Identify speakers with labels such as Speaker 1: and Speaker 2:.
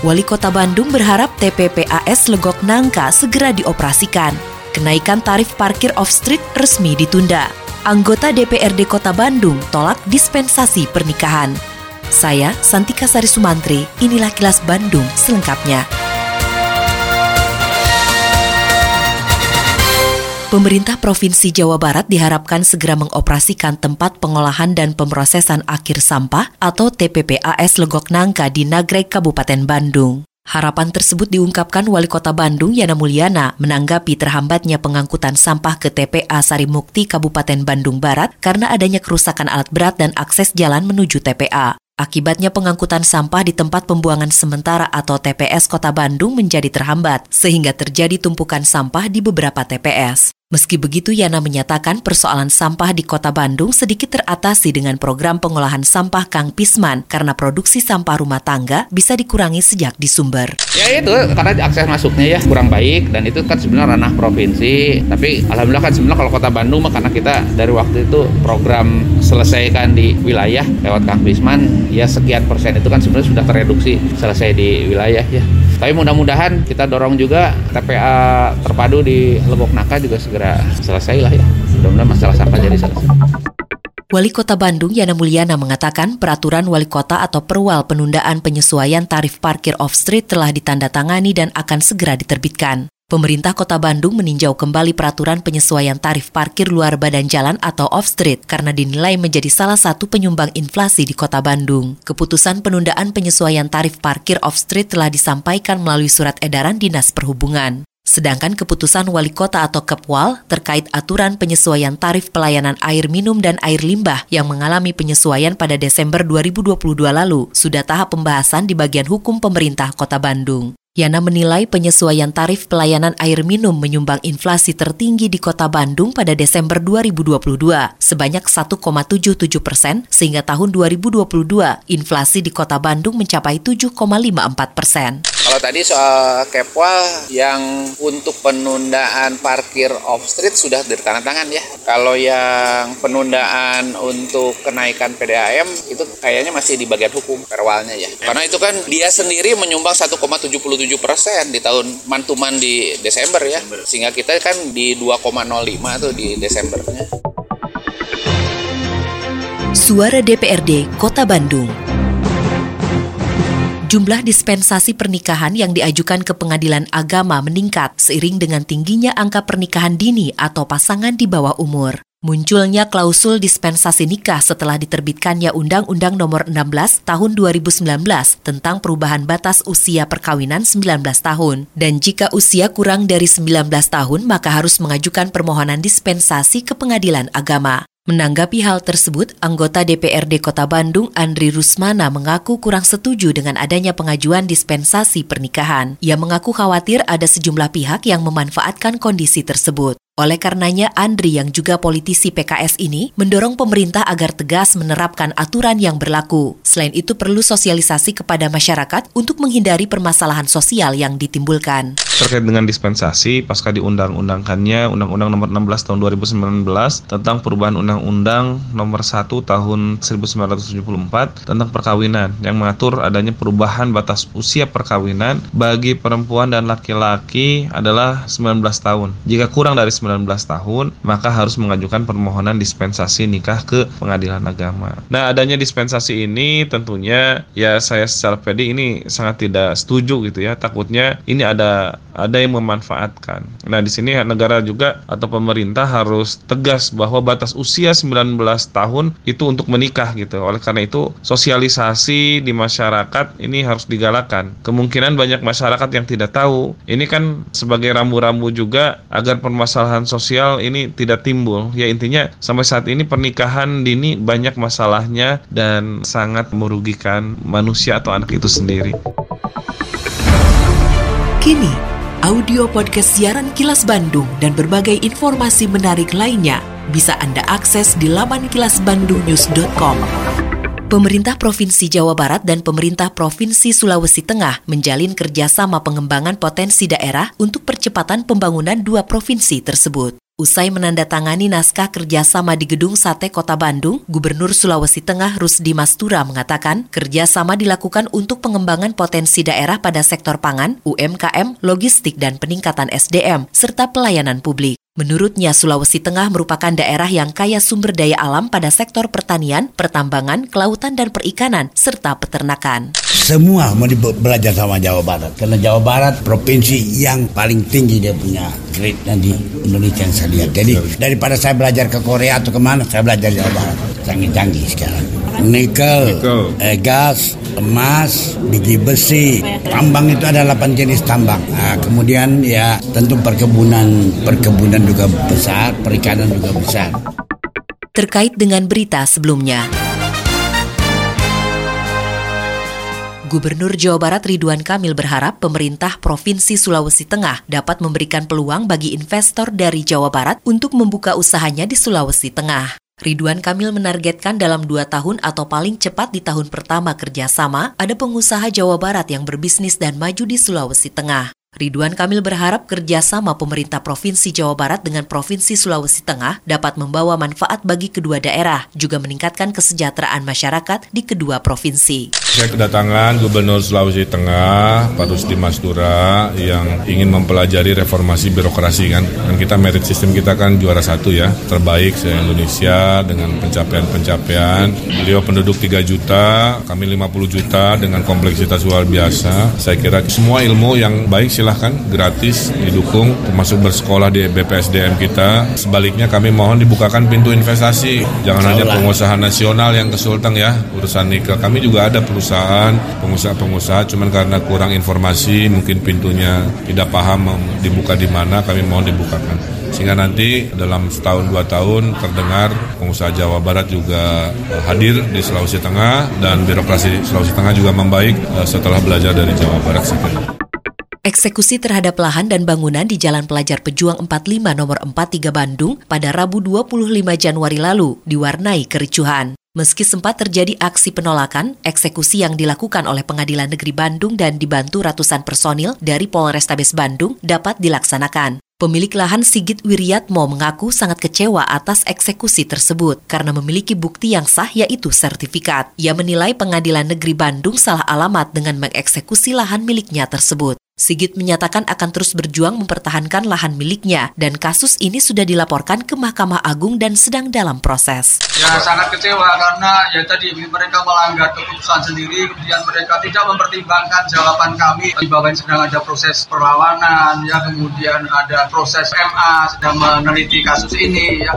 Speaker 1: Wali Kota Bandung berharap TPPAS Legok Nangka segera dioperasikan. Kenaikan tarif parkir off-street resmi ditunda. Anggota DPRD Kota Bandung tolak dispensasi pernikahan. Saya, Santika Sari Sumantri, inilah kilas Bandung selengkapnya. Pemerintah Provinsi Jawa Barat diharapkan segera mengoperasikan tempat pengolahan dan pemrosesan akhir sampah atau TPPAS Legok Nangka di Nagrek, Kabupaten Bandung. Harapan tersebut diungkapkan Wali Kota Bandung Yana Mulyana menanggapi terhambatnya pengangkutan sampah ke TPA Sarimukti Kabupaten Bandung Barat karena adanya kerusakan alat berat dan akses jalan menuju TPA. Akibatnya pengangkutan sampah di tempat pembuangan sementara atau TPS Kota Bandung menjadi terhambat, sehingga terjadi tumpukan sampah di beberapa TPS. Meski begitu, Yana menyatakan persoalan sampah di kota Bandung sedikit teratasi dengan program pengolahan sampah Kang Pisman karena produksi sampah rumah tangga bisa dikurangi sejak di sumber.
Speaker 2: Ya itu, karena akses masuknya ya kurang baik dan itu kan sebenarnya ranah provinsi. Tapi alhamdulillah kan sebenarnya kalau kota Bandung karena kita dari waktu itu program selesaikan di wilayah lewat Kang Pisman, ya sekian persen itu kan sebenarnya sudah tereduksi selesai di wilayah ya. Tapi mudah-mudahan kita dorong juga TPA terpadu di Lebok Naka juga segera selesai lah ya. Mudah-mudahan masalah sampah jadi selesai.
Speaker 1: Wali Kota Bandung Yana Mulyana mengatakan peraturan wali kota atau perwal penundaan penyesuaian tarif parkir off-street telah ditandatangani dan akan segera diterbitkan. Pemerintah Kota Bandung meninjau kembali peraturan penyesuaian tarif parkir luar badan jalan atau off-street karena dinilai menjadi salah satu penyumbang inflasi di Kota Bandung. Keputusan penundaan penyesuaian tarif parkir off-street telah disampaikan melalui surat edaran Dinas Perhubungan. Sedangkan keputusan wali kota atau Kepwal terkait aturan penyesuaian tarif pelayanan air minum dan air limbah yang mengalami penyesuaian pada Desember 2022 lalu sudah tahap pembahasan di bagian hukum pemerintah kota Bandung. Yana menilai penyesuaian tarif pelayanan air minum menyumbang inflasi tertinggi di kota Bandung pada Desember 2022 sebanyak 1,77 persen sehingga tahun 2022 inflasi di kota Bandung mencapai 7,54 persen.
Speaker 2: Kalau tadi soal Kepwal yang untuk penundaan parkir off street sudah ditandatangan ya. Kalau yang penundaan untuk kenaikan PDAM itu kayaknya masih di bagian hukum perwalnya ya. Karena itu kan dia sendiri menyumbang 1,77 persen di tahun mantuman di Desember ya. Sehingga kita kan di 2,05 tuh di Desembernya.
Speaker 1: Suara DPRD Kota Bandung Jumlah dispensasi pernikahan yang diajukan ke pengadilan agama meningkat seiring dengan tingginya angka pernikahan dini atau pasangan di bawah umur. Munculnya klausul dispensasi nikah setelah diterbitkannya Undang-Undang Nomor 16 Tahun 2019 tentang perubahan batas usia perkawinan 19 tahun. Dan jika usia kurang dari 19 tahun, maka harus mengajukan permohonan dispensasi ke pengadilan agama. Menanggapi hal tersebut, anggota DPRD Kota Bandung Andri Rusmana mengaku kurang setuju dengan adanya pengajuan dispensasi pernikahan. Ia mengaku khawatir ada sejumlah pihak yang memanfaatkan kondisi tersebut. Oleh karenanya, Andri yang juga politisi PKS ini mendorong pemerintah agar tegas menerapkan aturan yang berlaku. Selain itu perlu sosialisasi kepada masyarakat untuk menghindari permasalahan sosial yang ditimbulkan.
Speaker 3: Terkait dengan dispensasi, pasca diundang-undangkannya Undang-Undang Nomor 16 Tahun 2019 tentang perubahan Undang-Undang Nomor 1 Tahun 1974 tentang perkawinan yang mengatur adanya perubahan batas usia perkawinan bagi perempuan dan laki-laki adalah 19 tahun. Jika kurang dari 19 19 tahun, maka harus mengajukan permohonan dispensasi nikah ke pengadilan agama. Nah, adanya dispensasi ini tentunya ya saya secara pedi ini sangat tidak setuju gitu ya. Takutnya ini ada ada yang memanfaatkan. Nah, di sini negara juga atau pemerintah harus tegas bahwa batas usia 19 tahun itu untuk menikah gitu. Oleh karena itu, sosialisasi di masyarakat ini harus digalakan. Kemungkinan banyak masyarakat yang tidak tahu. Ini kan sebagai rambu-rambu juga agar permasalahan permasalahan sosial ini tidak timbul. Ya intinya sampai saat ini pernikahan dini banyak masalahnya dan sangat merugikan manusia atau anak itu sendiri.
Speaker 1: Kini, Audio podcast siaran Kilas Bandung dan berbagai informasi menarik lainnya bisa Anda akses di laman kilasbandungnews.com. Pemerintah Provinsi Jawa Barat dan Pemerintah Provinsi Sulawesi Tengah menjalin kerjasama pengembangan potensi daerah untuk percepatan pembangunan dua provinsi tersebut. Usai menandatangani naskah kerjasama di Gedung Sate Kota Bandung, Gubernur Sulawesi Tengah Rusdi Mastura mengatakan kerjasama dilakukan untuk pengembangan potensi daerah pada sektor pangan, UMKM, logistik, dan peningkatan SDM, serta pelayanan publik. Menurutnya, Sulawesi Tengah merupakan daerah yang kaya sumber daya alam pada sektor pertanian, pertambangan, kelautan dan perikanan, serta peternakan.
Speaker 4: Semua mau belajar sama Jawa Barat, karena Jawa Barat provinsi yang paling tinggi dia punya grade di Indonesia yang saya lihat. Jadi daripada saya belajar ke Korea atau ke mana, saya belajar Jawa Barat. Canggih-canggih sekarang. Nikel, eh, gas, emas, biji besi. Tambang itu ada 8 jenis tambang. Nah, kemudian ya tentu perkebunan perkebunan juga besar, perikanan juga besar.
Speaker 1: Terkait dengan berita sebelumnya, Gubernur Jawa Barat Ridwan Kamil berharap pemerintah Provinsi Sulawesi Tengah dapat memberikan peluang bagi investor dari Jawa Barat untuk membuka usahanya di Sulawesi Tengah. Ridwan Kamil menargetkan dalam dua tahun atau paling cepat di tahun pertama kerjasama, ada pengusaha Jawa Barat yang berbisnis dan maju di Sulawesi Tengah. Ridwan Kamil berharap kerjasama pemerintah Provinsi Jawa Barat dengan Provinsi Sulawesi Tengah dapat membawa manfaat bagi kedua daerah, juga meningkatkan kesejahteraan masyarakat di kedua provinsi.
Speaker 5: Saya kedatangan Gubernur Sulawesi Tengah, Pak Rusdi Masdura, yang ingin mempelajari reformasi birokrasi kan. Dan kita merit sistem kita kan juara satu ya, terbaik se Indonesia dengan pencapaian-pencapaian. Beliau penduduk 3 juta, kami 50 juta dengan kompleksitas luar biasa. Saya kira semua ilmu yang baik silahkan gratis didukung termasuk bersekolah di BPSDM kita. Sebaliknya kami mohon dibukakan pintu investasi. Jangan hanya pengusaha nasional yang kesultang ya urusan nikel. Kami juga ada perusahaan, pengusaha-pengusaha cuman karena kurang informasi mungkin pintunya tidak paham dibuka di mana kami mohon dibukakan sehingga nanti dalam setahun dua tahun terdengar pengusaha Jawa Barat juga eh, hadir di Sulawesi Tengah dan birokrasi Sulawesi Tengah juga membaik eh, setelah belajar dari Jawa Barat.
Speaker 1: Eksekusi terhadap lahan dan bangunan di Jalan Pelajar Pejuang 45 nomor 43 Bandung pada Rabu 25 Januari lalu diwarnai kericuhan. Meski sempat terjadi aksi penolakan, eksekusi yang dilakukan oleh Pengadilan Negeri Bandung dan dibantu ratusan personil dari Polrestabes Bandung dapat dilaksanakan. Pemilik lahan Sigit Wiryatmo mengaku sangat kecewa atas eksekusi tersebut karena memiliki bukti yang sah yaitu sertifikat. Ia menilai Pengadilan Negeri Bandung salah alamat dengan mengeksekusi lahan miliknya tersebut. Sigit menyatakan akan terus berjuang mempertahankan lahan miliknya dan kasus ini sudah dilaporkan ke Mahkamah Agung dan sedang dalam proses.
Speaker 6: Ya sangat kecewa karena ya tadi mereka melanggar keputusan sendiri, kemudian mereka tidak mempertimbangkan jawaban kami di bawah sedang ada proses perlawanan, ya kemudian ada proses MA sedang meneliti kasus ini. Ya.